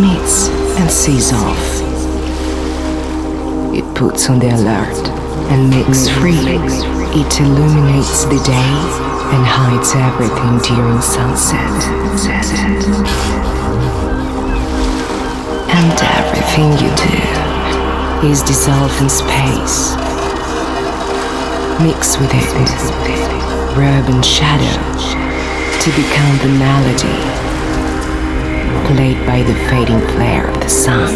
Meets and sees off. It puts on the alert and makes free. It illuminates the day and hides everything during sunset. And everything you do is dissolved in space. Mix with it, rub and shadow to become the melody played by the fading flare of the sun.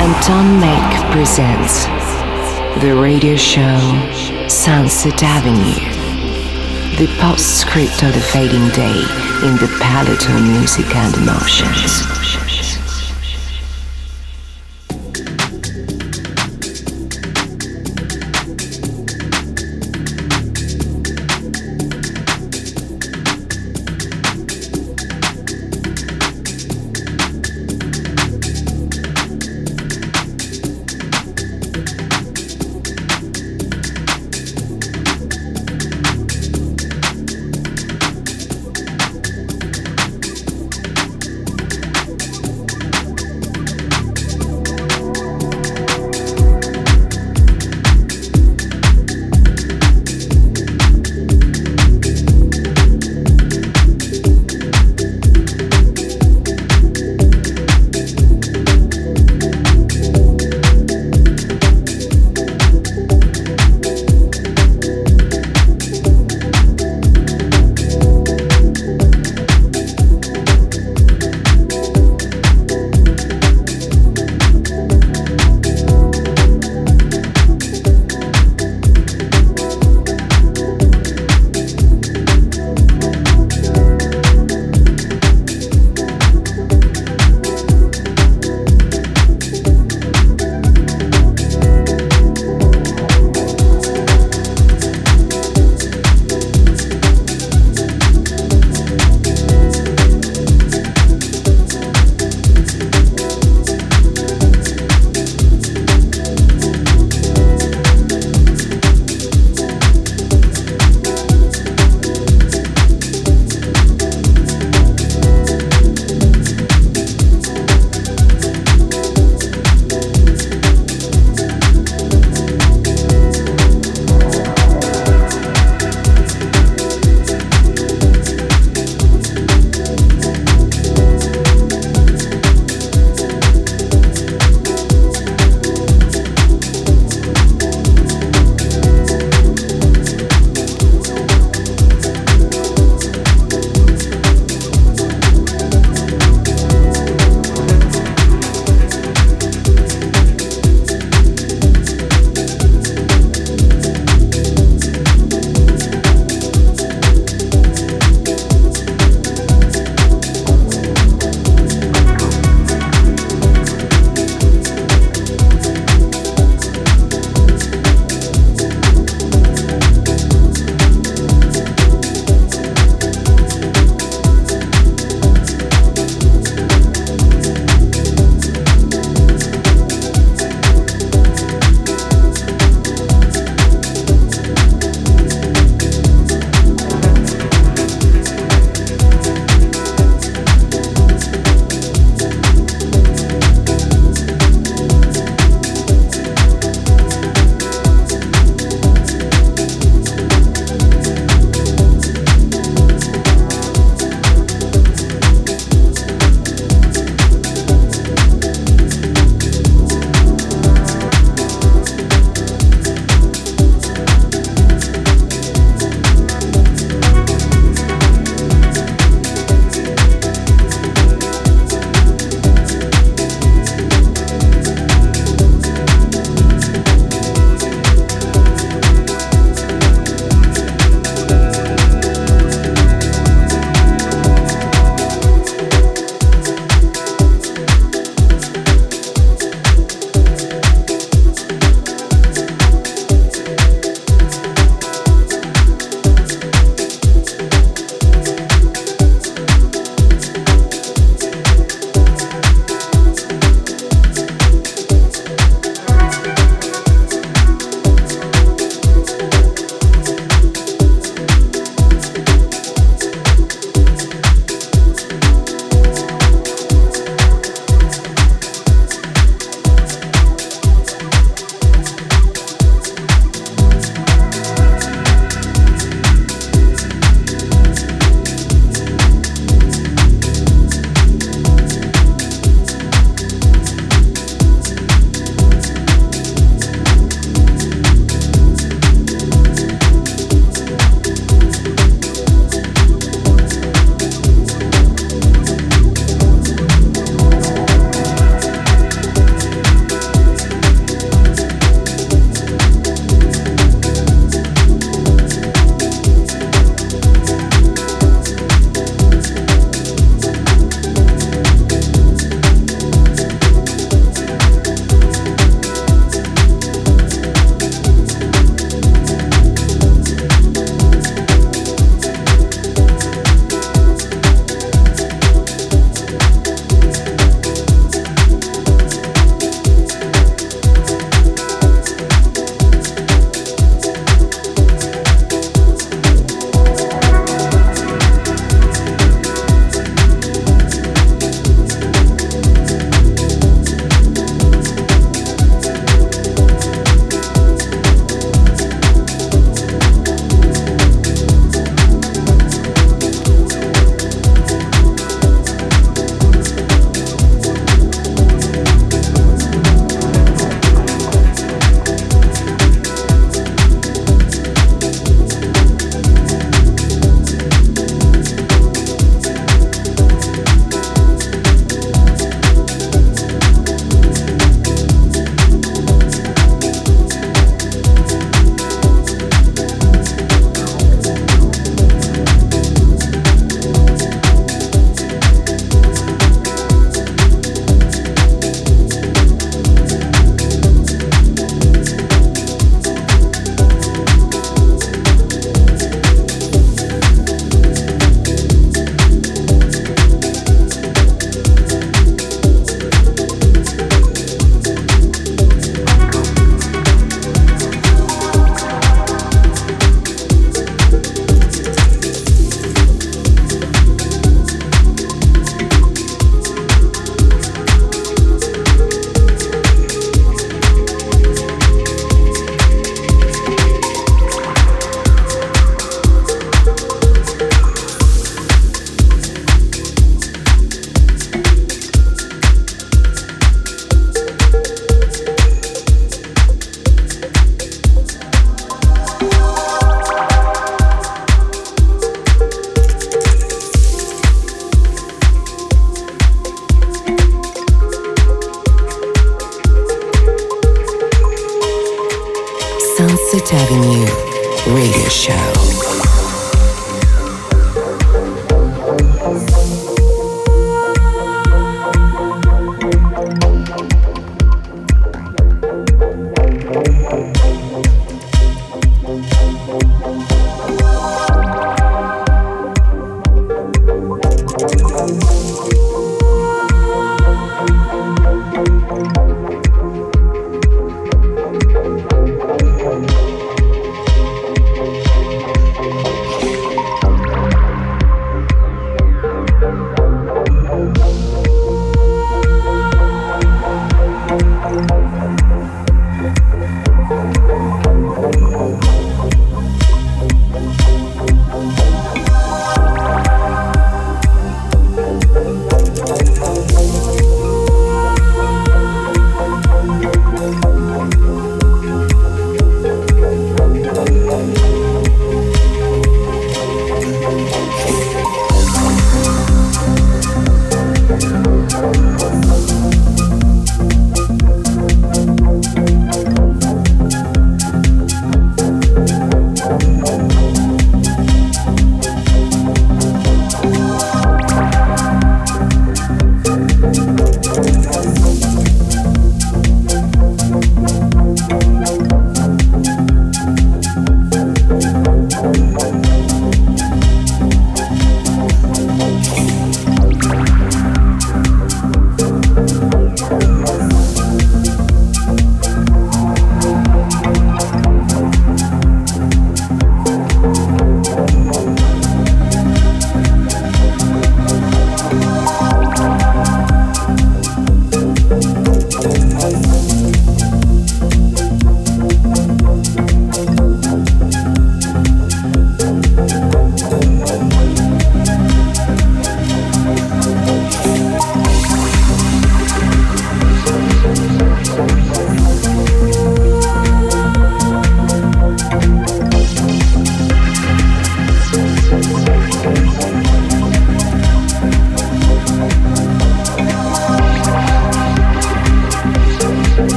Anton Make presents the radio show Sunset Avenue, the postscript of the fading day in the palette of music and emotions.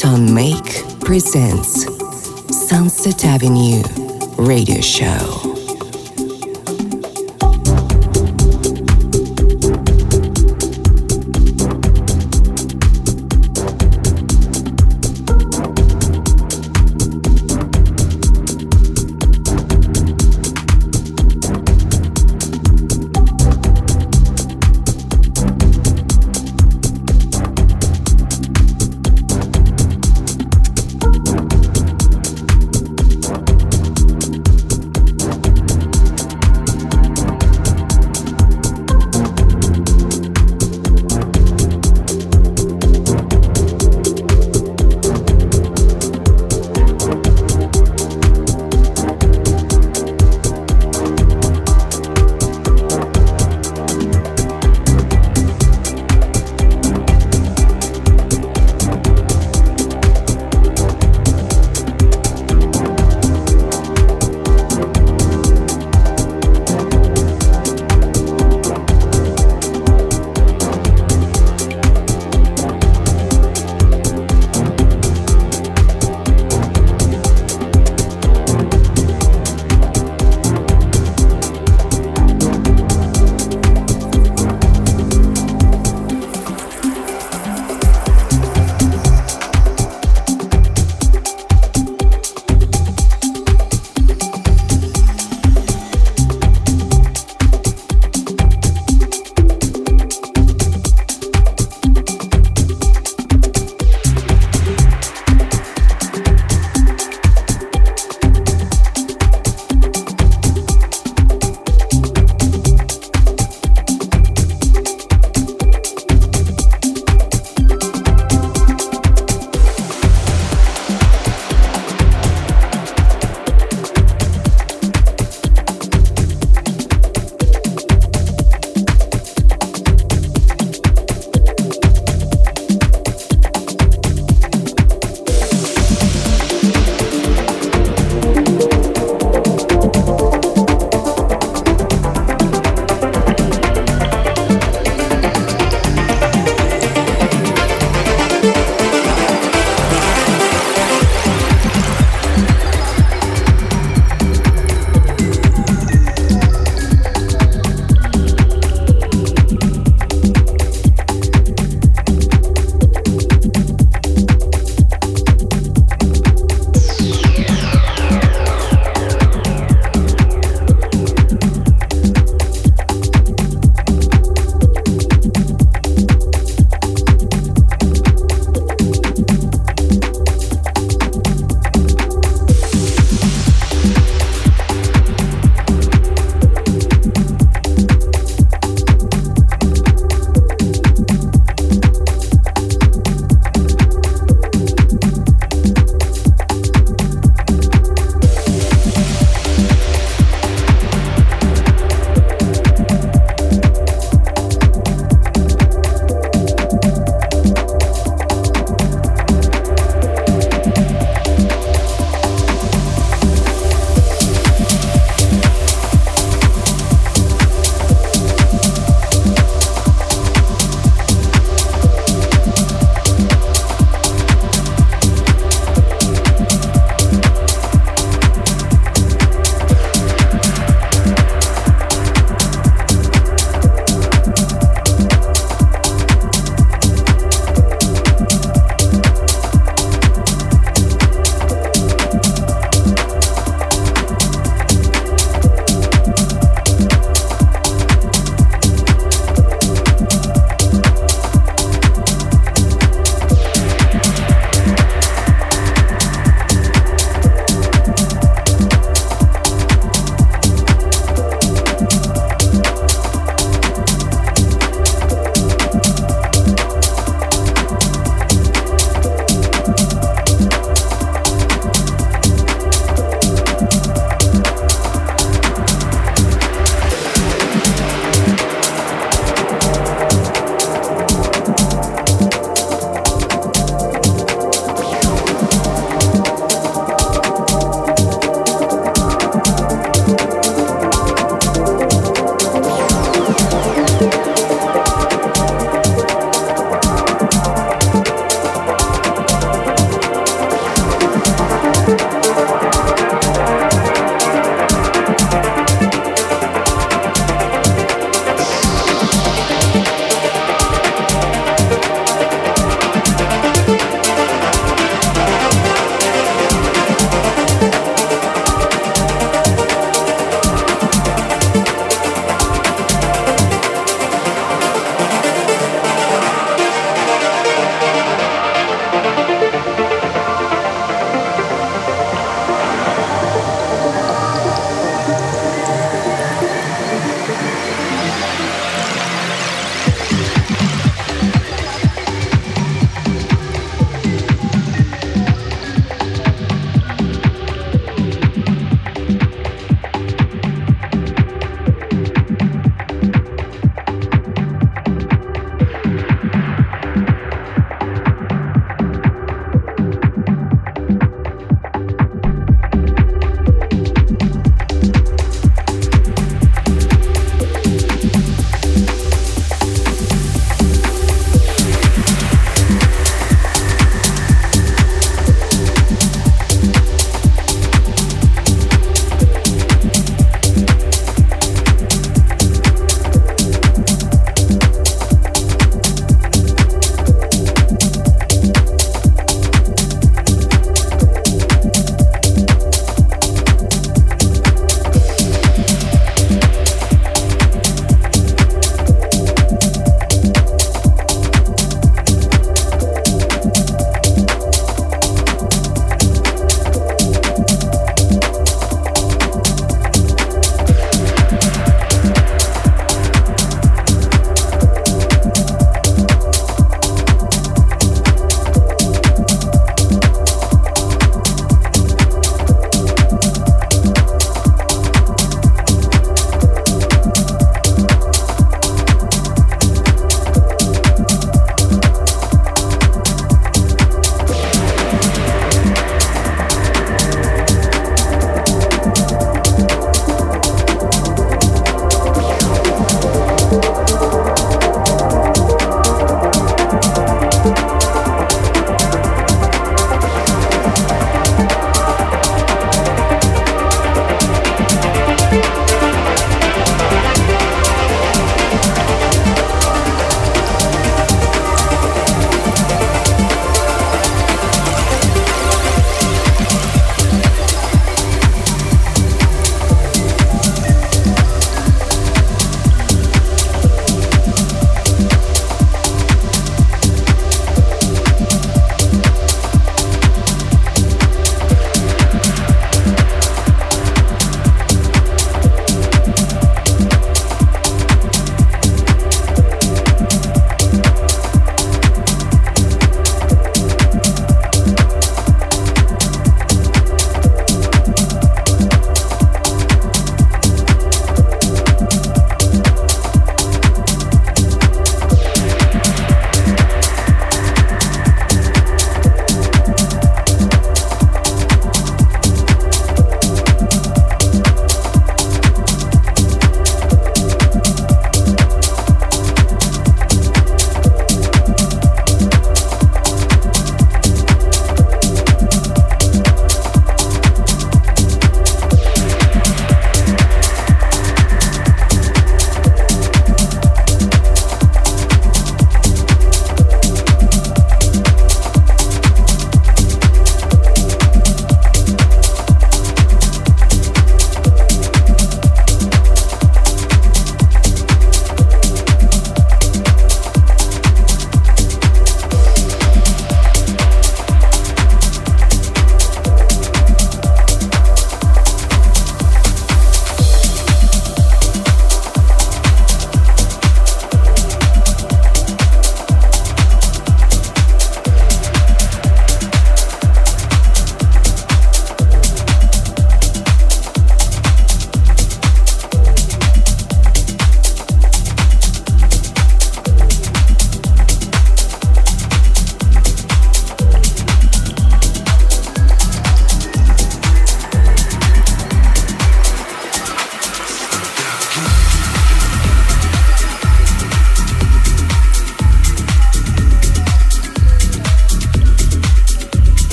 Tom Make presents Sunset Avenue Radio Show.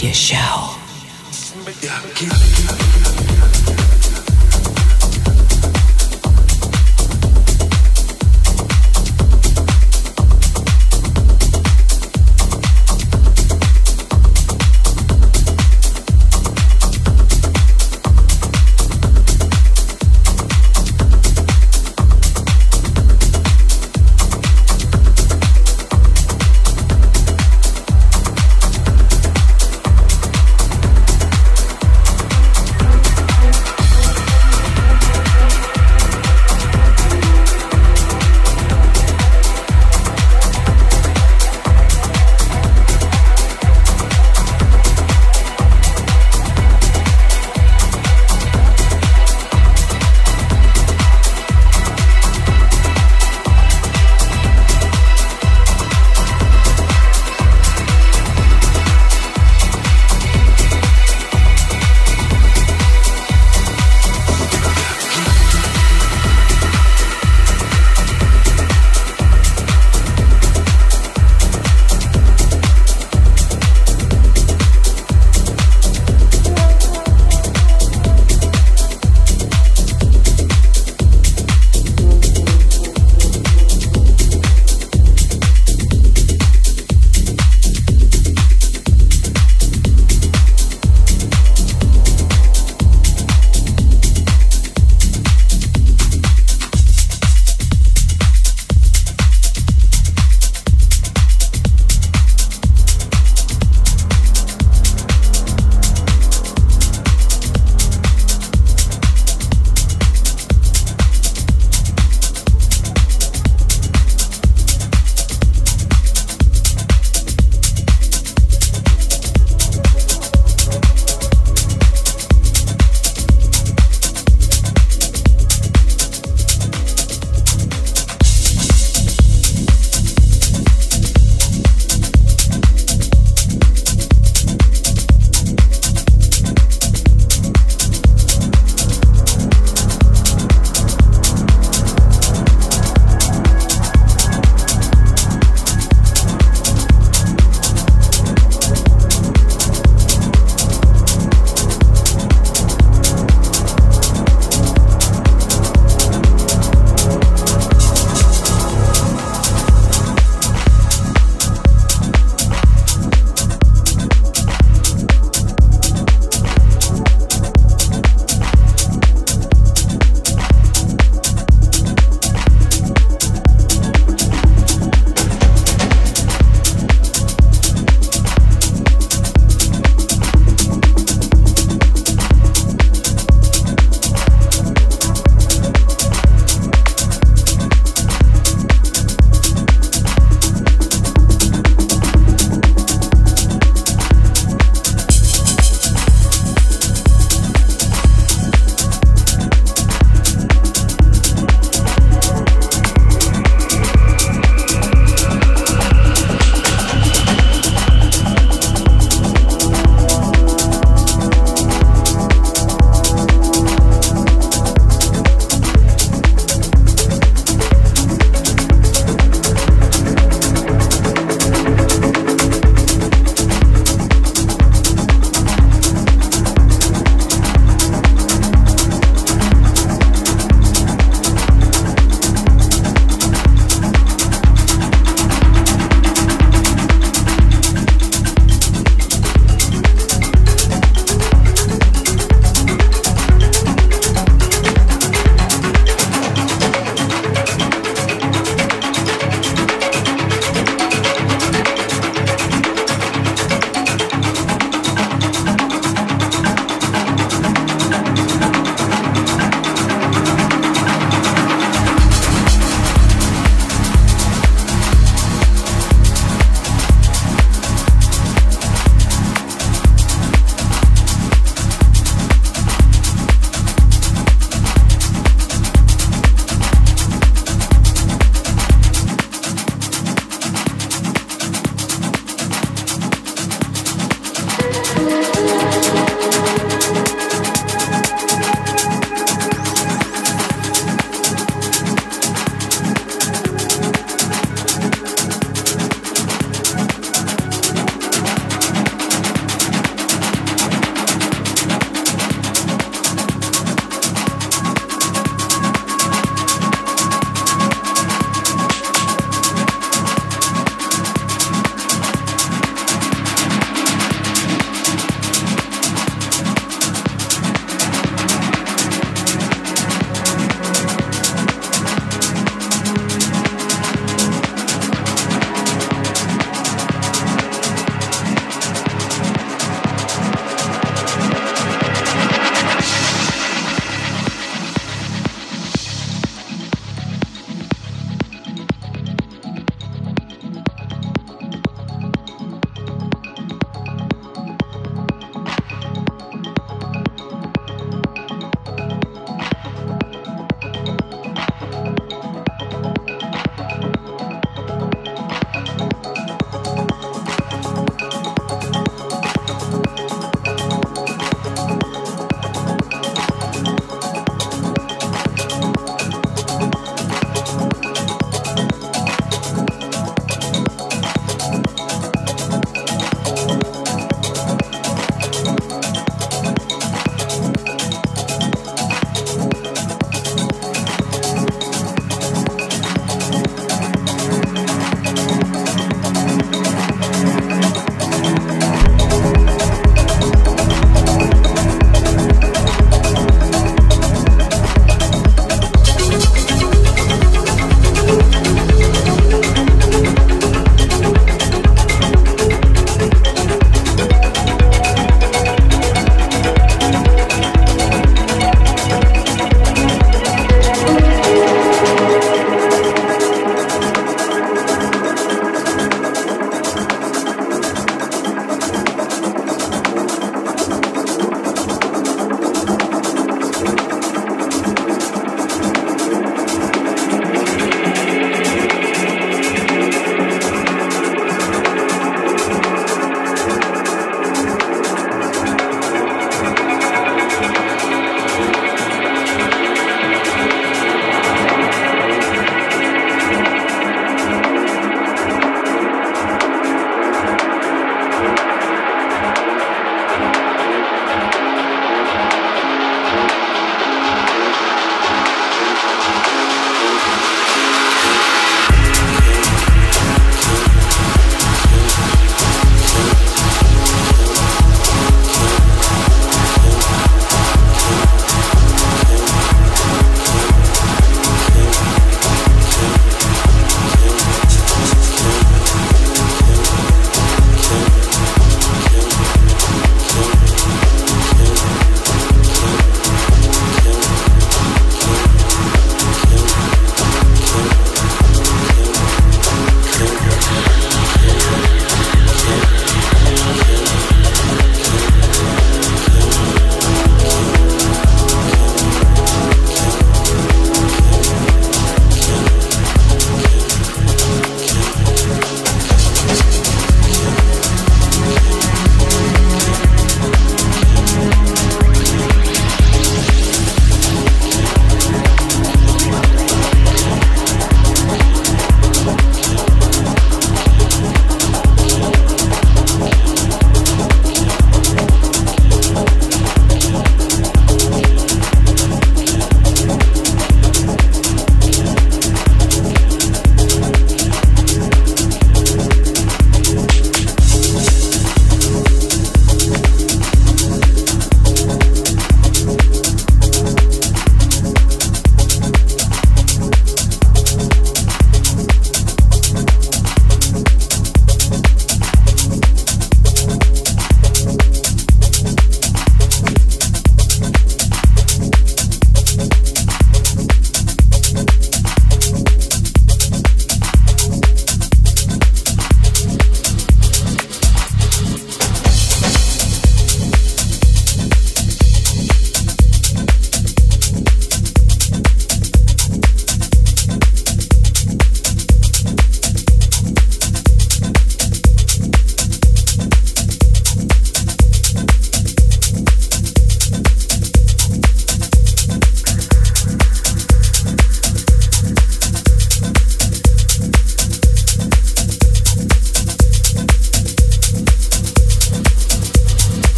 Radio Show.